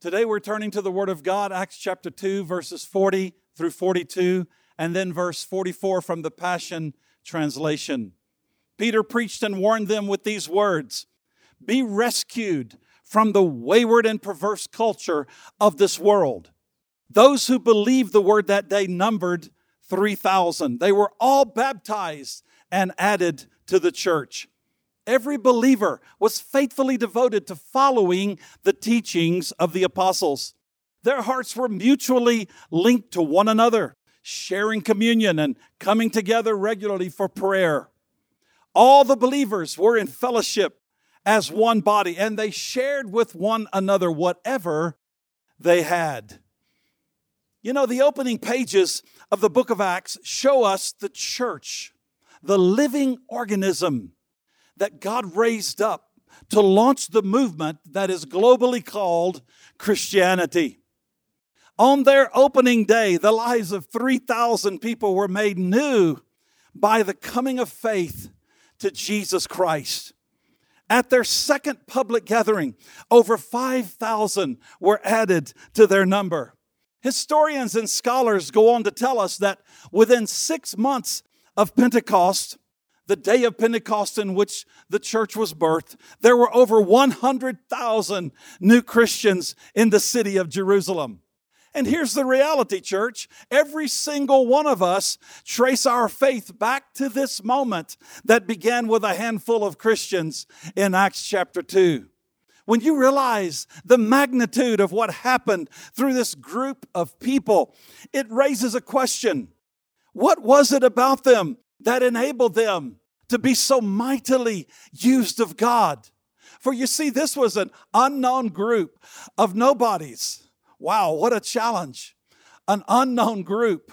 Today we're turning to the Word of God, Acts chapter 2, verses 40 through 42, and then verse 44 from the Passion Translation. Peter preached and warned them with these words Be rescued from the wayward and perverse culture of this world. Those who believed the word that day numbered 3,000. They were all baptized and added to the church. Every believer was faithfully devoted to following the teachings of the apostles. Their hearts were mutually linked to one another, sharing communion and coming together regularly for prayer. All the believers were in fellowship as one body, and they shared with one another whatever they had. You know, the opening pages of the book of Acts show us the church, the living organism that God raised up to launch the movement that is globally called Christianity. On their opening day, the lives of 3,000 people were made new by the coming of faith to Jesus Christ. At their second public gathering, over 5,000 were added to their number. Historians and scholars go on to tell us that within six months of Pentecost, the day of Pentecost in which the church was birthed, there were over 100,000 new Christians in the city of Jerusalem. And here's the reality, church. Every single one of us trace our faith back to this moment that began with a handful of Christians in Acts chapter 2. When you realize the magnitude of what happened through this group of people, it raises a question. What was it about them that enabled them to be so mightily used of God. For you see, this was an unknown group of nobodies. Wow, what a challenge. An unknown group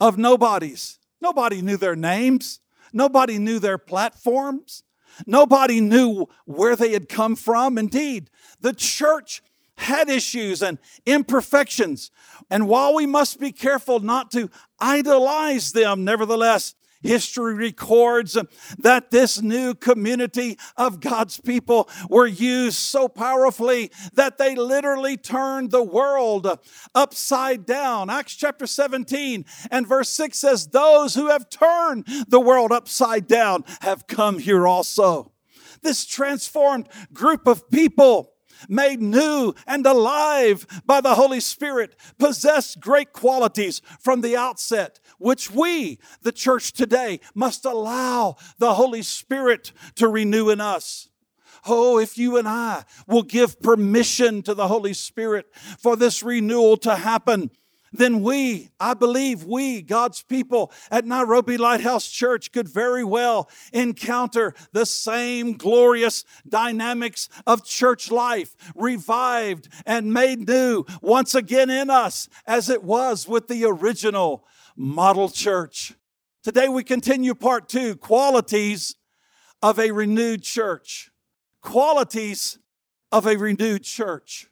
of nobodies. Nobody knew their names, nobody knew their platforms, nobody knew where they had come from. Indeed, the church had issues and imperfections. And while we must be careful not to idolize them, nevertheless, History records that this new community of God's people were used so powerfully that they literally turned the world upside down. Acts chapter 17 and verse 6 says, Those who have turned the world upside down have come here also. This transformed group of people made new and alive by the Holy Spirit, possessed great qualities from the outset which we, the church today, must allow the Holy Spirit to renew in us. Oh, if you and I will give permission to the Holy Spirit for this renewal to happen, then we, I believe we, God's people at Nairobi Lighthouse Church, could very well encounter the same glorious dynamics of church life, revived and made new once again in us as it was with the original model church. Today we continue part two qualities of a renewed church. Qualities of a renewed church.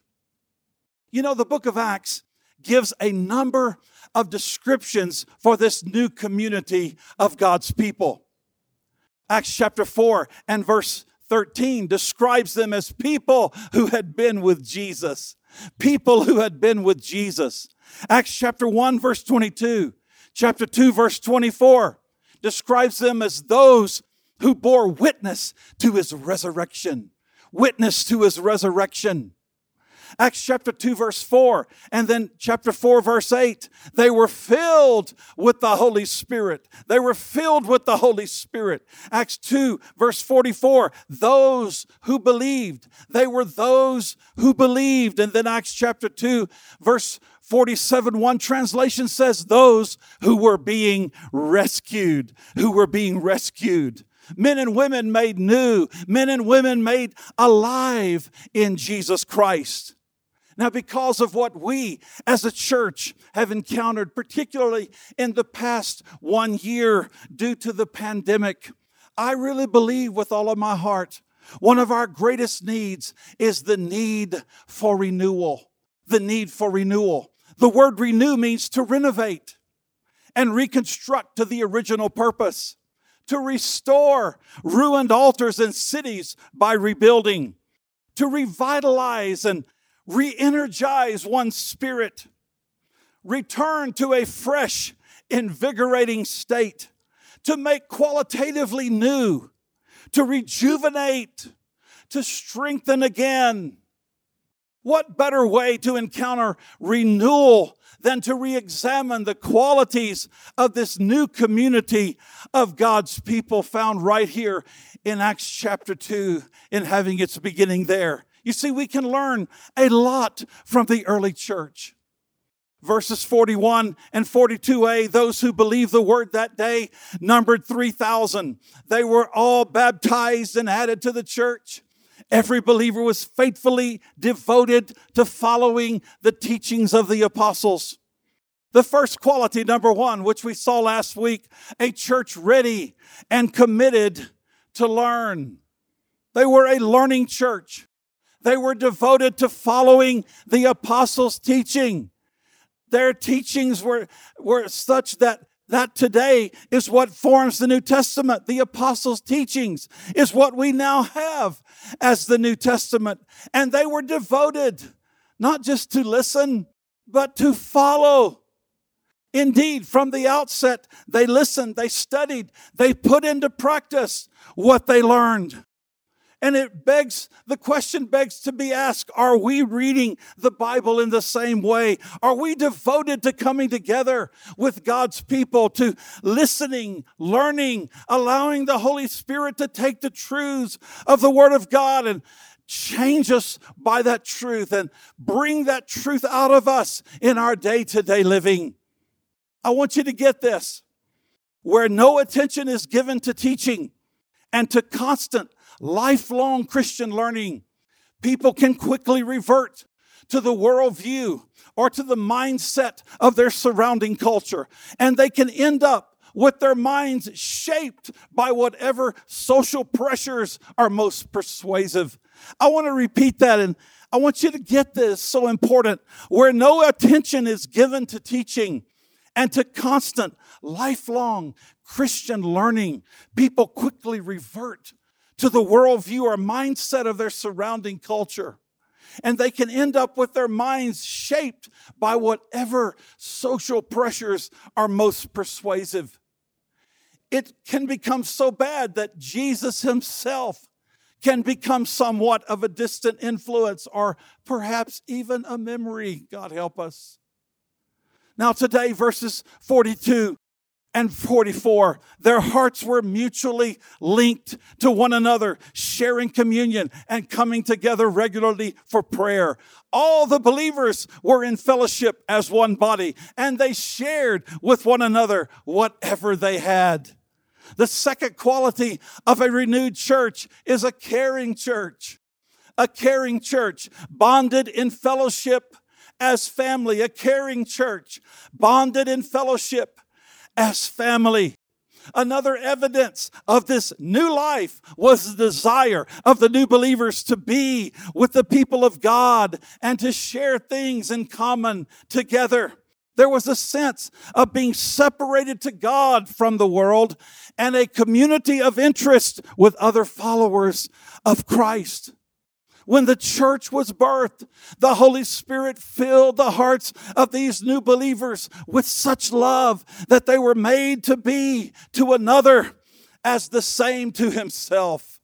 You know, the book of Acts gives a number of descriptions for this new community of God's people. Acts chapter 4 and verse 13 describes them as people who had been with Jesus. People who had been with Jesus. Acts chapter 1 verse 22 chapter 2, verse 24 describes them as those who bore witness to his resurrection. Witness to his resurrection. Acts chapter 2 verse 4 and then chapter 4 verse 8 they were filled with the Holy Spirit. They were filled with the Holy Spirit. Acts 2 verse 44 those who believed. They were those who believed. And then Acts chapter 2 verse 47 one translation says those who were being rescued who were being rescued. Men and women made new. Men and women made alive in Jesus Christ now, because of what we as a church have encountered, particularly in the past one year due to the pandemic, I really believe with all of my heart one of our greatest needs is the need for renewal. The need for renewal. The word renew means to renovate and reconstruct to the original purpose, to restore ruined altars and cities by rebuilding, to revitalize and re energize one's spirit, return to a fresh, invigorating state, to make qualitatively new, to rejuvenate, to strengthen again. What better way to encounter renewal than to re examine the qualities of this new community of God's people found right here in Acts chapter 2 in having its beginning there? You see, we can learn a lot from the early church. Verses 41 and 42a, those who believed the word that day numbered 3,000. They were all baptized and added to the church. Every believer was faithfully devoted to following the teachings of the apostles. The first quality, number one, which we saw last week, a church ready and committed to learn. They were a learning church. They were devoted to following the apostles' teaching. Their teachings were, were such that that today is what forms the New Testament. The apostles' teachings is what we now have as the New Testament. And they were devoted not just to listen, but to follow. Indeed, from the outset, they listened, they studied, they put into practice what they learned. And it begs, the question begs to be asked Are we reading the Bible in the same way? Are we devoted to coming together with God's people, to listening, learning, allowing the Holy Spirit to take the truths of the Word of God and change us by that truth and bring that truth out of us in our day to day living? I want you to get this. Where no attention is given to teaching and to constant lifelong Christian learning, people can quickly revert to the worldview or to the mindset of their surrounding culture. And they can end up with their minds shaped by whatever social pressures are most persuasive. I want to repeat that and I want you to get this so important. Where no attention is given to teaching and to constant, lifelong Christian learning, people quickly revert to the worldview or mindset of their surrounding culture. And they can end up with their minds shaped by whatever social pressures are most persuasive. It can become so bad that Jesus himself can become somewhat of a distant influence or perhaps even a memory. God help us. Now, today, verses 42 and 44. Their hearts were mutually linked to one another, sharing communion and coming together regularly for prayer. All the believers were in fellowship as one body, and they shared with one another whatever they had. The second quality of a renewed church is a caring church. A caring church, bonded in fellowship as family, a caring church, bonded in fellowship as family. Another evidence of this new life was the desire of the new believers to be with the people of God and to share things in common together. There was a sense of being separated to God from the world and a community of interest with other followers of Christ. When the church was birthed, the Holy Spirit filled the hearts of these new believers with such love that they were made to be to another as the same to himself.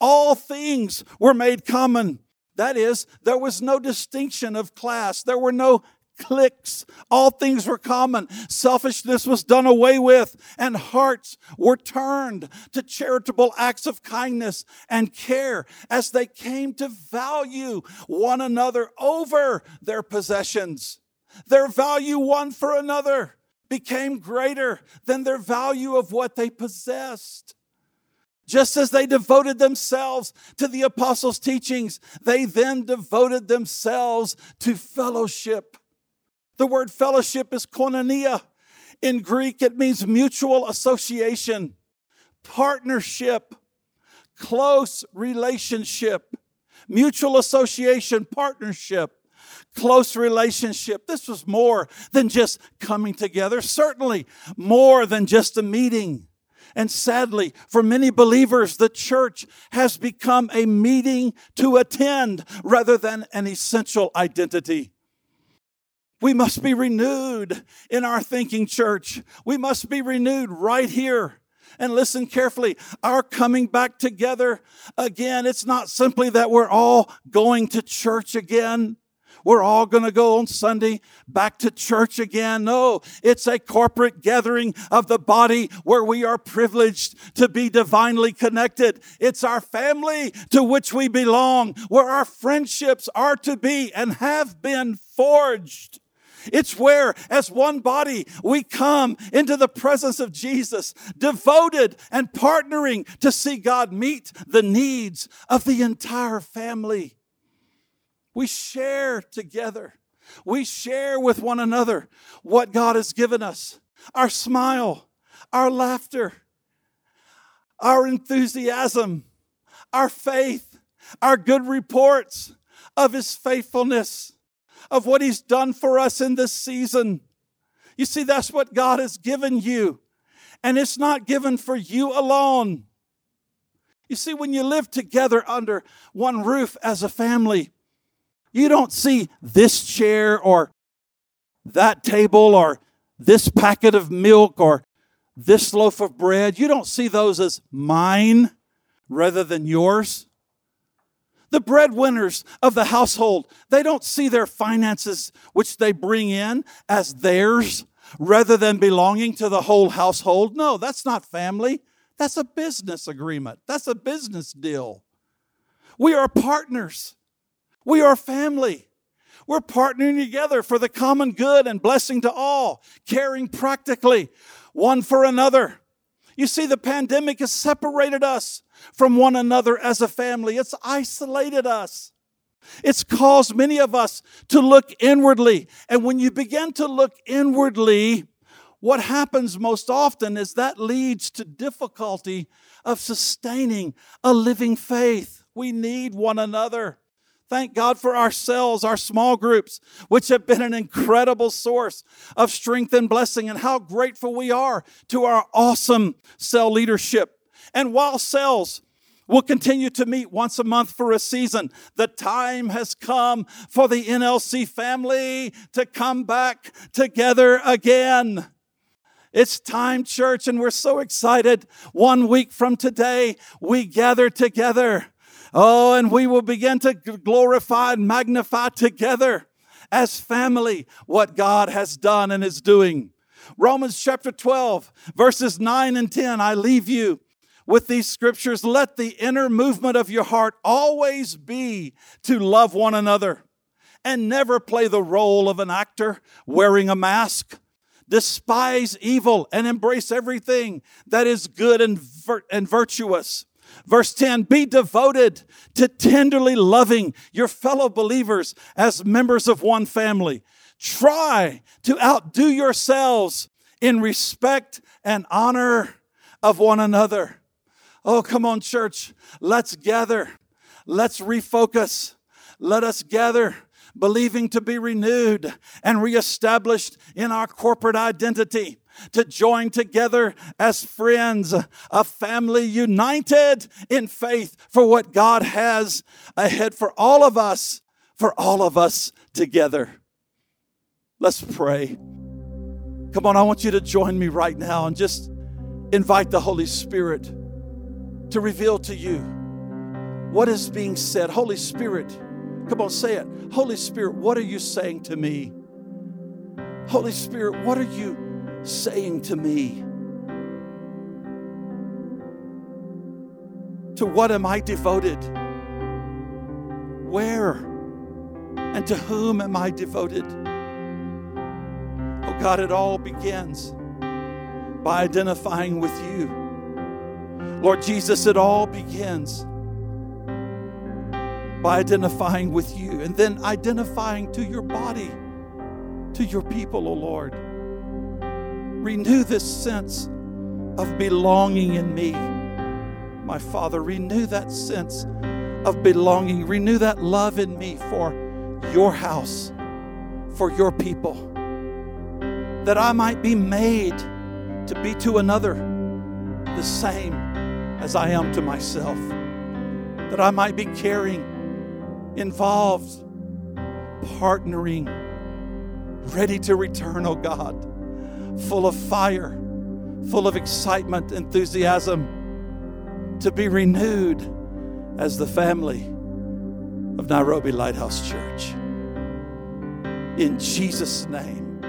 All things were made common. That is, there was no distinction of class. There were no cliques. All things were common. Selfishness was done away with, and hearts were turned to charitable acts of kindness and care as they came to value one another over their possessions. Their value one for another became greater than their value of what they possessed. Just as they devoted themselves to the apostles' teachings, they then devoted themselves to fellowship the word fellowship is koinonia. In Greek, it means mutual association, partnership, close relationship, mutual association, partnership, close relationship. This was more than just coming together, certainly more than just a meeting. And sadly, for many believers, the church has become a meeting to attend rather than an essential identity. We must be renewed in our thinking, church. We must be renewed right here. And listen carefully, our coming back together again, it's not simply that we're all going to church again. We're all going to go on Sunday back to church again. No, it's a corporate gathering of the body where we are privileged to be divinely connected. It's our family to which we belong, where our friendships are to be and have been forged. It's where, as one body, we come into the presence of Jesus, devoted and partnering to see God meet the needs of the entire family. We share together. We share with one another what God has given us our smile, our laughter, our enthusiasm, our faith, our good reports of His faithfulness of what He's done for us in this season. You see, that's what God has given you. And it's not given for you alone. You see, when you live together under one roof as a family, you don't see this chair or that table or this packet of milk or this loaf of bread. You don't see those as mine rather than yours. The breadwinners of the household, they don't see their finances, which they bring in, as theirs rather than belonging to the whole household. No, that's not family. That's a business agreement, that's a business deal. We are partners, we are family. We're partnering together for the common good and blessing to all, caring practically one for another. You see, the pandemic has separated us from one another as a family. It's isolated us. It's caused many of us to look inwardly. And when you begin to look inwardly, what happens most often is that leads to difficulty of sustaining a living faith. We need one another. Thank God for our cells, our small groups, which have been an incredible source of strength and blessing, and how grateful we are to our awesome cell leadership. And while cells will continue to meet once a month for a season, the time has come for the NLC family to come back together again. It's time, church, and we're so excited. One week from today, we gather together. Oh, and we will begin to glorify and magnify together as family what God has done and is doing. Romans chapter 12, verses 9 and 10. I leave you with these scriptures, let the inner movement of your heart always be to love one another and never play the role of an actor wearing a mask. Despise evil and embrace everything that is good and, vir- and virtuous. Verse 10 Be devoted to tenderly loving your fellow believers as members of one family. Try to outdo yourselves in respect and honor of one another. Oh, come on, church. Let's gather. Let's refocus. Let us gather, believing to be renewed and reestablished in our corporate identity, to join together as friends, a family united in faith for what God has ahead for all of us, for all of us together. Let's pray. Come on, I want you to join me right now and just invite the Holy Spirit to reveal to you what is being said. Holy Spirit, come on, say it. Holy Spirit, what are you saying to me? Holy Spirit, what are you saying to me? To what am I devoted? Where and to whom am I devoted? Oh God, it all begins by identifying with you. Lord Jesus, it all begins by identifying with you and then identifying to your body, to your people, O oh Lord. Renew this sense of belonging in me, my Father. Renew that sense of belonging. Renew that love in me for your house, for your people, that I might be made to be to another the same as I am to myself, that I might be caring, involved, partnering, ready to return, oh God, full of fire, full of excitement, enthusiasm, to be renewed as the family of Nairobi Lighthouse Church. In Jesus' name,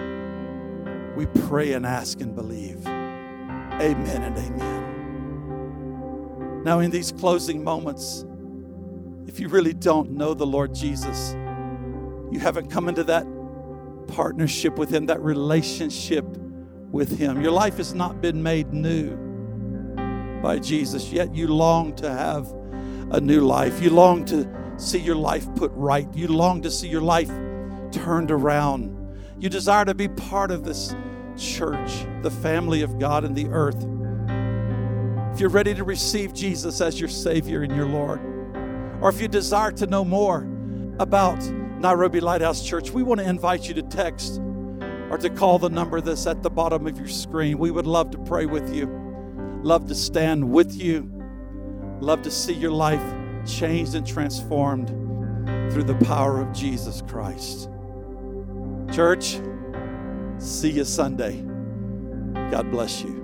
we pray and ask and believe. Amen and amen. Now, in these closing moments, if you really don't know the Lord Jesus, you haven't come into that partnership with Him, that relationship with Him. Your life has not been made new by Jesus, yet you long to have a new life. You long to see your life put right. You long to see your life turned around. You desire to be part of this church, the family of God in the earth. If you're ready to receive Jesus as your Savior and your Lord, or if you desire to know more about Nairobi Lighthouse Church, we want to invite you to text or to call the number that's at the bottom of your screen. We would love to pray with you, love to stand with you, love to see your life changed and transformed through the power of Jesus Christ. Church, see you Sunday. God bless you.